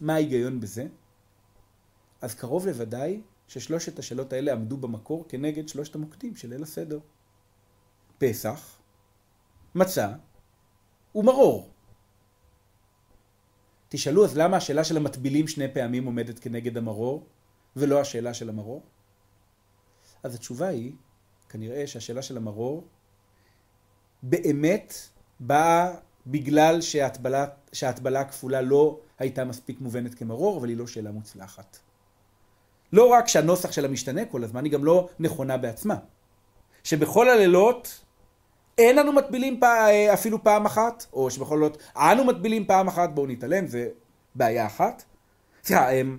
מה ההיגיון בזה? אז קרוב לוודאי ששלושת השאלות האלה עמדו במקור כנגד שלושת המוקדים של ליל הסדר. פסח, מצה ומרור. תשאלו אז למה השאלה של המטבילים שני פעמים עומדת כנגד המרור ולא השאלה של המרור? אז התשובה היא, כנראה שהשאלה של המרור באמת באה בגלל שההטבלה, שההטבלה הכפולה לא הייתה מספיק מובנת כמרור, אבל היא לא שאלה מוצלחת. לא רק שהנוסח שלה משתנה כל הזמן, היא גם לא נכונה בעצמה. שבכל הלילות אין לנו מטבילים פע... אפילו פעם אחת, או שבכל זאת אנו מטבילים פעם אחת, בואו נתעלם, זה בעיה אחת. סליחה, אמ,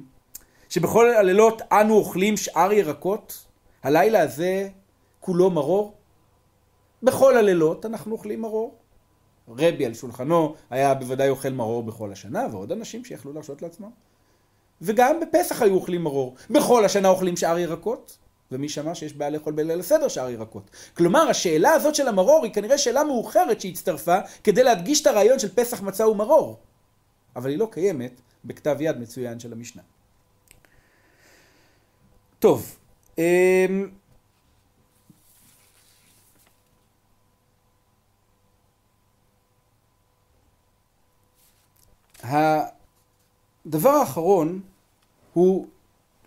שבכל הלילות אנו אוכלים שאר ירקות, הלילה הזה כולו מרור. בכל הלילות אנחנו אוכלים מרור. רבי על שולחנו היה בוודאי אוכל מרור בכל השנה, ועוד אנשים שיכלו להרשות לעצמם. וגם בפסח היו אוכלים מרור. בכל השנה אוכלים שאר ירקות. ומי שמע שיש בעיה לאכול בליל הסדר שאר ירקות. כלומר, השאלה הזאת של המרור היא כנראה שאלה מאוחרת שהצטרפה כדי להדגיש את הרעיון של פסח מצה ומרור. אבל היא לא קיימת בכתב יד מצוין של המשנה. טוב, הדבר האחרון הוא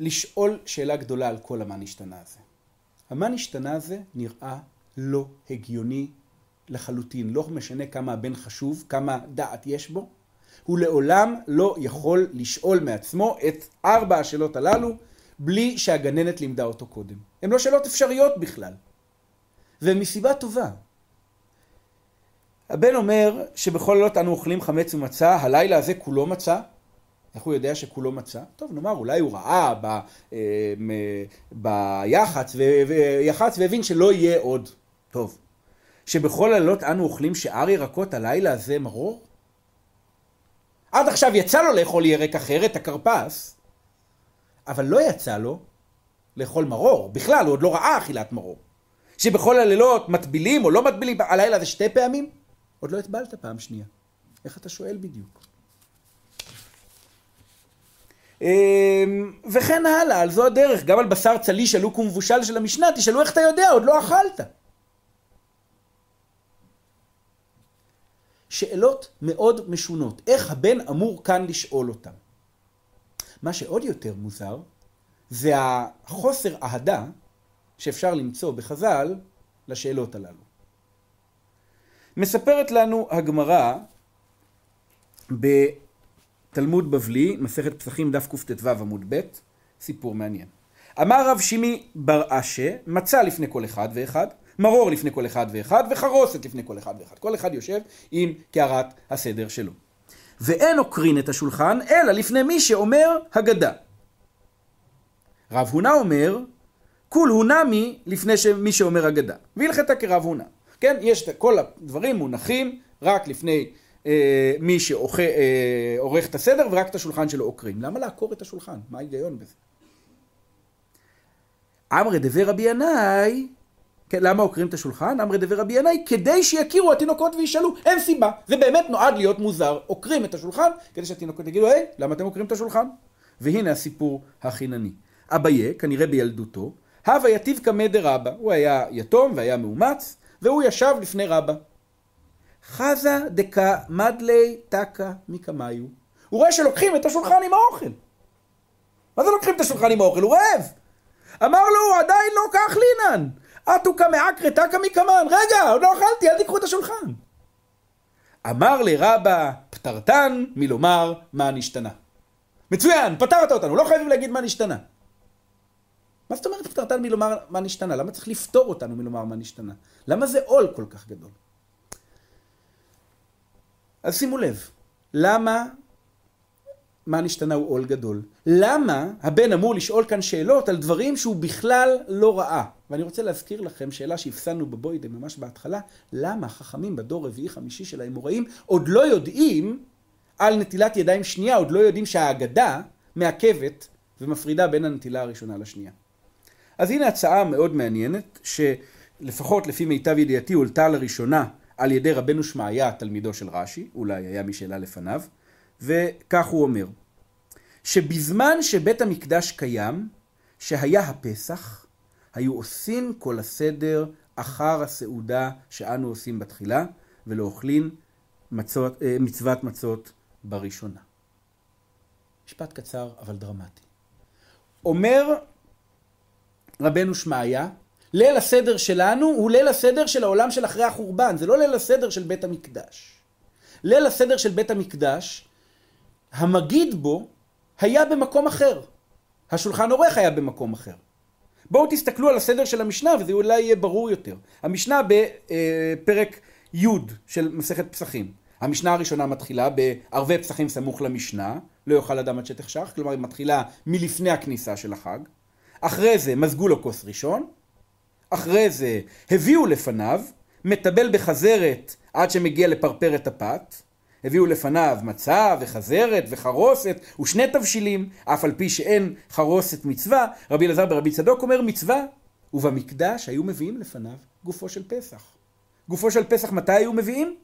לשאול שאלה גדולה על כל המה נשתנה הזה. המה נשתנה הזה נראה לא הגיוני לחלוטין, לא משנה כמה הבן חשוב, כמה דעת יש בו, הוא לעולם לא יכול לשאול מעצמו את ארבע השאלות הללו בלי שהגננת לימדה אותו קודם. הן לא שאלות אפשריות בכלל. ומסיבה טובה. הבן אומר שבכל לילות אנו אוכלים חמץ ומצה, הלילה הזה כולו מצה, איך הוא יודע שכולו מצה? טוב, נאמר, אולי הוא ראה ב, אה, ביח"צ, ויח"צ והבין שלא יהיה עוד. טוב. שבכל הלילות אנו אוכלים שאר ירקות הלילה הזה מרור? עד עכשיו יצא לו לאכול ירק אחר, את הכרפס, אבל לא יצא לו לאכול מרור. בכלל, הוא עוד לא ראה אכילת מרור. שבכל הלילות מטבילים או לא מטבילים, הלילה זה שתי פעמים? עוד לא הטבלת פעם שנייה. איך אתה שואל בדיוק? אמ, וכן הלאה, על זו הדרך, גם על בשר צלי שלוק ומבושל של המשנה, תשאלו איך אתה יודע, עוד לא אכלת. שאלות מאוד משונות, איך הבן אמור כאן לשאול אותן. מה שעוד יותר מוזר, זה החוסר אהדה שאפשר למצוא בחז"ל לשאלות הללו. מספרת לנו הגמרא בתלמוד בבלי, מסכת פסחים דף קט"ו עמוד ב', סיפור מעניין. אמר רב שימי בר אשה, מצא לפני כל אחד ואחד, מרור לפני כל אחד ואחד, וחרוסת לפני כל אחד ואחד. כל אחד יושב עם קערת הסדר שלו. ואין עוקרין את השולחן, אלא לפני מי שאומר הגדה. רב הונא אומר, כול הונמי לפני מי שאומר הגדה. והלכתה כרב הונא. כן, יש כל הדברים מונחים רק לפני אה, מי שעורך אה, את הסדר ורק את השולחן שלו עוקרים. למה לעקור את השולחן? מה ההיגיון בזה? אמרי דבי רבי ינאי, כן, למה עוקרים את השולחן? אמרי דבי רבי ינאי, כדי שיכירו התינוקות וישאלו, אין סיבה. זה באמת נועד להיות מוזר. עוקרים את השולחן, כדי שהתינוקות יגידו, היי, למה אתם עוקרים את השולחן? והנה הסיפור החינני. אביה, כנראה בילדותו, הווה יתיב קמא דרבא. הוא היה יתום והיה מאומץ, והוא ישב לפני רבא. חזה דקה מדלי תקה מקמיו. הוא רואה שלוקחים את השולחן עם האוכל. מה זה לוקחים את השולחן עם האוכל? הוא רעב. אמר לו, עדיין לא קח לינן. אתו כמעקרא תקא מקמן. רגע, עוד לא אכלתי, אל תיקחו את השולחן. אמר לרבא, פטרתן מלומר מה נשתנה. מצוין, פטרת אותנו, לא חייבים להגיד מה נשתנה. מה זאת אומרת פטרתן מלומר מה נשתנה? למה צריך לפטור אותנו מלומר מה נשתנה? למה זה עול כל כך גדול? אז שימו לב, למה מה נשתנה הוא עול גדול? למה הבן אמור לשאול כאן שאלות על דברים שהוא בכלל לא ראה? ואני רוצה להזכיר לכם שאלה שהפסדנו בבוידם ממש בהתחלה, למה החכמים בדור רביעי חמישי של האמוראים עוד לא יודעים על נטילת ידיים שנייה, עוד לא יודעים שהאגדה מעכבת ומפרידה בין הנטילה הראשונה לשנייה. אז הנה הצעה מאוד מעניינת, שלפחות לפי מיטב ידיעתי הולתה לראשונה על ידי רבנו שמעיה, תלמידו של רש"י, אולי היה מי שאלה לפניו, וכך הוא אומר, שבזמן שבית המקדש קיים, שהיה הפסח, היו עושים כל הסדר אחר הסעודה שאנו עושים בתחילה, ולא אוכלים מצות, אה, מצוות מצות בראשונה. משפט קצר אבל דרמטי. אומר רבנו שמעיה, ליל הסדר שלנו הוא ליל הסדר של העולם של אחרי החורבן, זה לא ליל הסדר של בית המקדש. ליל הסדר של בית המקדש, המגיד בו היה במקום אחר. השולחן עורך היה במקום אחר. בואו תסתכלו על הסדר של המשנה וזה אולי יהיה ברור יותר. המשנה בפרק י' של מסכת פסחים. המשנה הראשונה מתחילה בערבי פסחים סמוך למשנה, לא יאכל אדם עד שתחשך, כלומר היא מתחילה מלפני הכניסה של החג. אחרי זה מזגו לו כוס ראשון, אחרי זה הביאו לפניו, מטבל בחזרת עד שמגיע לפרפרת הפת, הביאו לפניו מצה וחזרת וחרוסת ושני תבשילים, אף על פי שאין חרוסת מצווה, רבי אלעזר ברבי צדוק אומר מצווה, ובמקדש היו מביאים לפניו גופו של פסח. גופו של פסח מתי היו מביאים?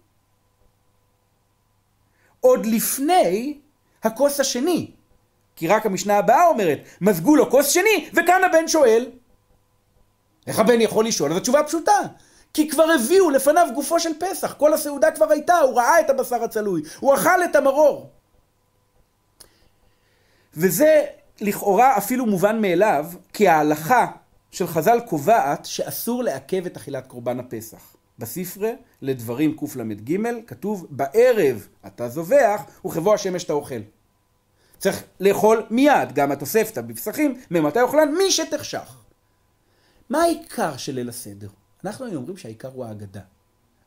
עוד לפני הכוס השני, כי רק המשנה הבאה אומרת, מזגו לו כוס שני, וכאן הבן שואל. איך הבן יכול לשאול? אז התשובה פשוטה. כי כבר הביאו לפניו גופו של פסח, כל הסעודה כבר הייתה, הוא ראה את הבשר הצלוי, הוא אכל את המרור. וזה לכאורה אפילו מובן מאליו, כי ההלכה של חז"ל קובעת שאסור לעכב את אכילת קורבן הפסח. בספרה לדברים קל"ג כתוב בערב אתה זובח וכבוא השמש אתה אוכל. צריך לאכול מיד, גם התוספתא בפסחים, ממתי אוכלן? מי שתחשך. מה העיקר של ליל הסדר? אנחנו היום אומרים שהעיקר הוא ההגדה,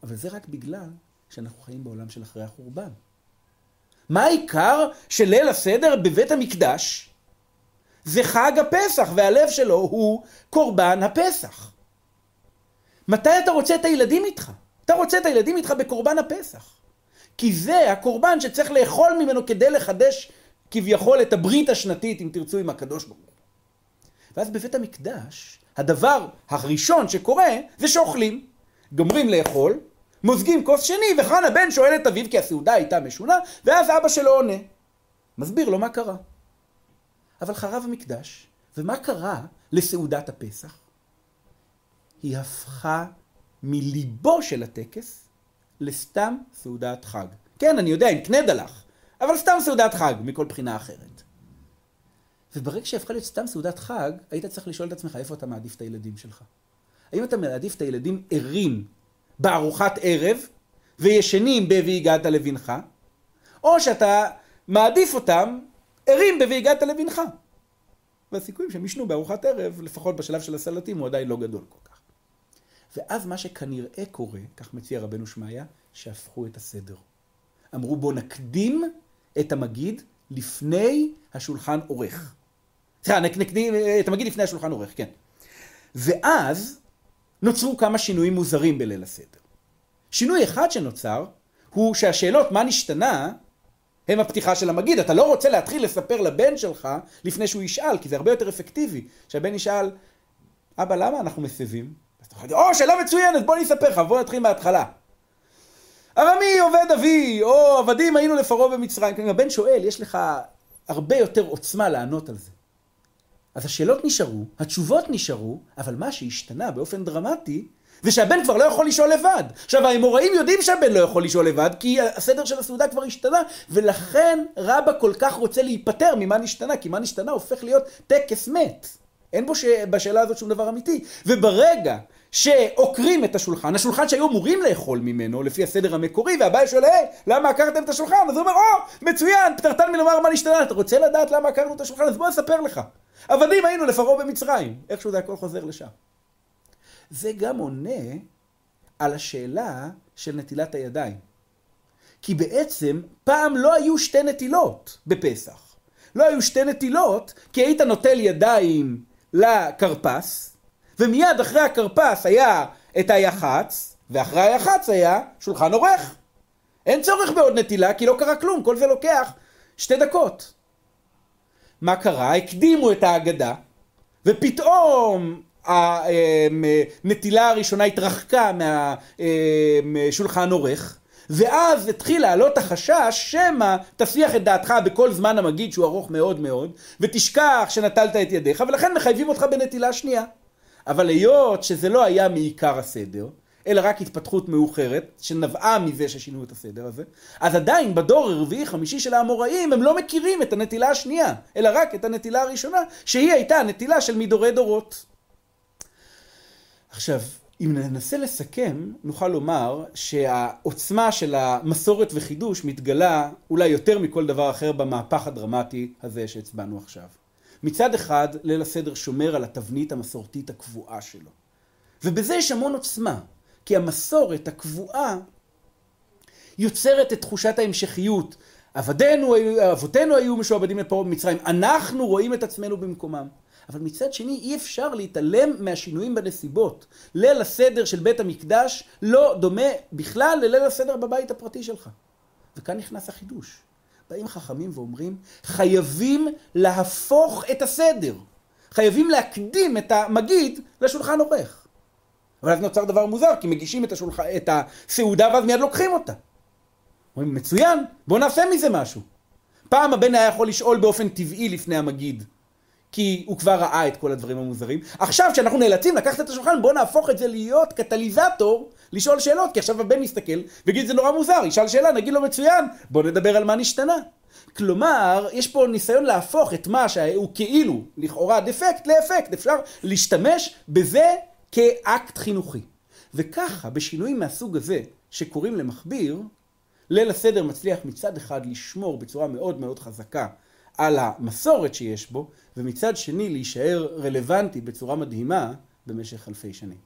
אבל זה רק בגלל שאנחנו חיים בעולם של אחרי החורבן. מה העיקר של ליל הסדר בבית המקדש? זה חג הפסח, והלב שלו הוא קורבן הפסח. מתי אתה רוצה את הילדים איתך? אתה רוצה את הילדים איתך בקורבן הפסח. כי זה הקורבן שצריך לאכול ממנו כדי לחדש כביכול את הברית השנתית, אם תרצו, עם הקדוש ברוך הוא. ואז בבית המקדש, הדבר הראשון שקורה זה שאוכלים. גומרים לאכול, מוזגים כוס שני, וכאן הבן שואל את אביו כי הסעודה הייתה משונה, ואז אבא שלו עונה. מסביר לו מה קרה. אבל חרב המקדש, ומה קרה לסעודת הפסח? היא הפכה מליבו של הטקס לסתם סעודת חג. כן, אני יודע, עם קנה דלח, אבל סתם סעודת חג מכל בחינה אחרת. וברגע שהפכה להיות סתם סעודת חג, היית צריך לשאול את עצמך איפה אתה מעדיף את הילדים שלך. האם אתה מעדיף את הילדים ערים בארוחת ערב וישנים ב"והגעת לבנך", או שאתה מעדיף אותם ערים ב"והגעת לבנך". והסיכויים שהם ישנו בארוחת ערב, לפחות בשלב של הסלטים, הוא עדיין לא גדול כל כך. ואז מה שכנראה קורה, כך מציע רבנו שמעיה, שהפכו את הסדר. אמרו בואו נקדים את המגיד לפני השולחן עורך. סליחה, נקדים את המגיד לפני השולחן עורך, כן. ואז נוצרו כמה שינויים מוזרים בליל הסדר. שינוי אחד שנוצר הוא שהשאלות מה נשתנה הם הפתיחה של המגיד. אתה לא רוצה להתחיל לספר לבן שלך לפני שהוא ישאל, כי זה הרבה יותר אפקטיבי. שהבן ישאל, אבא למה אנחנו מסבים? אז אתה יכול או שאלה מצוינת, בוא אני אספר לך, בוא נתחיל מההתחלה. ארמי עובד אבי, או עבדים היינו לפרעה במצרים. אם הבן שואל, יש לך הרבה יותר עוצמה לענות על זה. אז השאלות נשארו, התשובות נשארו, אבל מה שהשתנה באופן דרמטי, זה שהבן כבר לא יכול לשאול לבד. עכשיו, האמוראים יודעים שהבן לא יכול לשאול לבד, כי הסדר של הסעודה כבר השתנה, ולכן רבא כל כך רוצה להיפטר ממה נשתנה, כי מה נשתנה הופך להיות טקס מת. אין בו ש... בשאלה הזאת שום דבר אמיתי. וברגע שעוקרים את השולחן, השולחן שהיו אמורים לאכול ממנו, לפי הסדר המקורי, והבעיה שואל, היי, למה עקרתם את השולחן? אז הוא אומר, או, מצוין, פטרתן מלומר מה נשתנה, אתה רוצה לדעת למה עקרנו את השולחן? אז בוא אספר לך. עבדים היינו לפרעה במצרים. איכשהו זה הכל חוזר לשם. זה גם עונה על השאלה של נטילת הידיים. כי בעצם פעם לא היו שתי נטילות בפסח. לא היו שתי נטילות, כי היית נוטל ידיים לכרפס, ומיד אחרי הכרפס היה את היח"צ, ואחרי היח"צ היה שולחן עורך. אין צורך בעוד נטילה, כי לא קרה כלום, כל זה לוקח שתי דקות. מה קרה? הקדימו את ההגדה, ופתאום הנטילה הראשונה התרחקה מהשולחן עורך, ואז התחיל לעלות החשש שמא תסיח את דעתך בכל זמן המגיד שהוא ארוך מאוד מאוד, ותשכח שנטלת את ידיך, ולכן מחייבים אותך בנטילה שנייה. אבל היות שזה לא היה מעיקר הסדר, אלא רק התפתחות מאוחרת, שנבעה מזה ששינו את הסדר הזה, אז עדיין בדור הרביעי חמישי של האמוראים הם לא מכירים את הנטילה השנייה, אלא רק את הנטילה הראשונה, שהיא הייתה הנטילה של מדורי דורות. עכשיו, אם ננסה לסכם, נוכל לומר שהעוצמה של המסורת וחידוש מתגלה אולי יותר מכל דבר אחר במהפך הדרמטי הזה שהצבענו עכשיו. מצד אחד, ליל הסדר שומר על התבנית המסורתית הקבועה שלו. ובזה יש המון עוצמה, כי המסורת הקבועה יוצרת את תחושת ההמשכיות. עבדינו, אבותינו היו משועבדים לפרעה במצרים, אנחנו רואים את עצמנו במקומם. אבל מצד שני אי אפשר להתעלם מהשינויים בנסיבות. ליל הסדר של בית המקדש לא דומה בכלל לליל הסדר בבית הפרטי שלך. וכאן נכנס החידוש. באים חכמים ואומרים, חייבים להפוך את הסדר. חייבים להקדים את המגיד לשולחן עורך. אבל אז נוצר דבר מוזר, כי מגישים את, השולח... את הסעודה ואז מיד לוקחים אותה. אומרים, מצוין, בוא נעשה מזה משהו. פעם הבן היה יכול לשאול באופן טבעי לפני המגיד, כי הוא כבר ראה את כל הדברים המוזרים. עכשיו כשאנחנו נאלצים לקחת את השולחן, בוא נהפוך את זה להיות קטליזטור לשאול שאלות, כי עכשיו הבן מסתכל ויגיד זה נורא מוזר, ישאל שאלה, נגיד לו מצוין, בוא נדבר על מה נשתנה. כלומר, יש פה ניסיון להפוך את מה שהוא כאילו, לכאורה דפקט, לאפקט. אפשר להשתמש בזה כאקט חינוכי. וככה, בשינויים מהסוג הזה, שקוראים למכביר, ליל הסדר מצליח מצד אחד לשמור בצורה מאוד מאוד חזקה על המסורת שיש בו, ומצד שני להישאר רלוונטי בצורה מדהימה במשך אלפי שנים.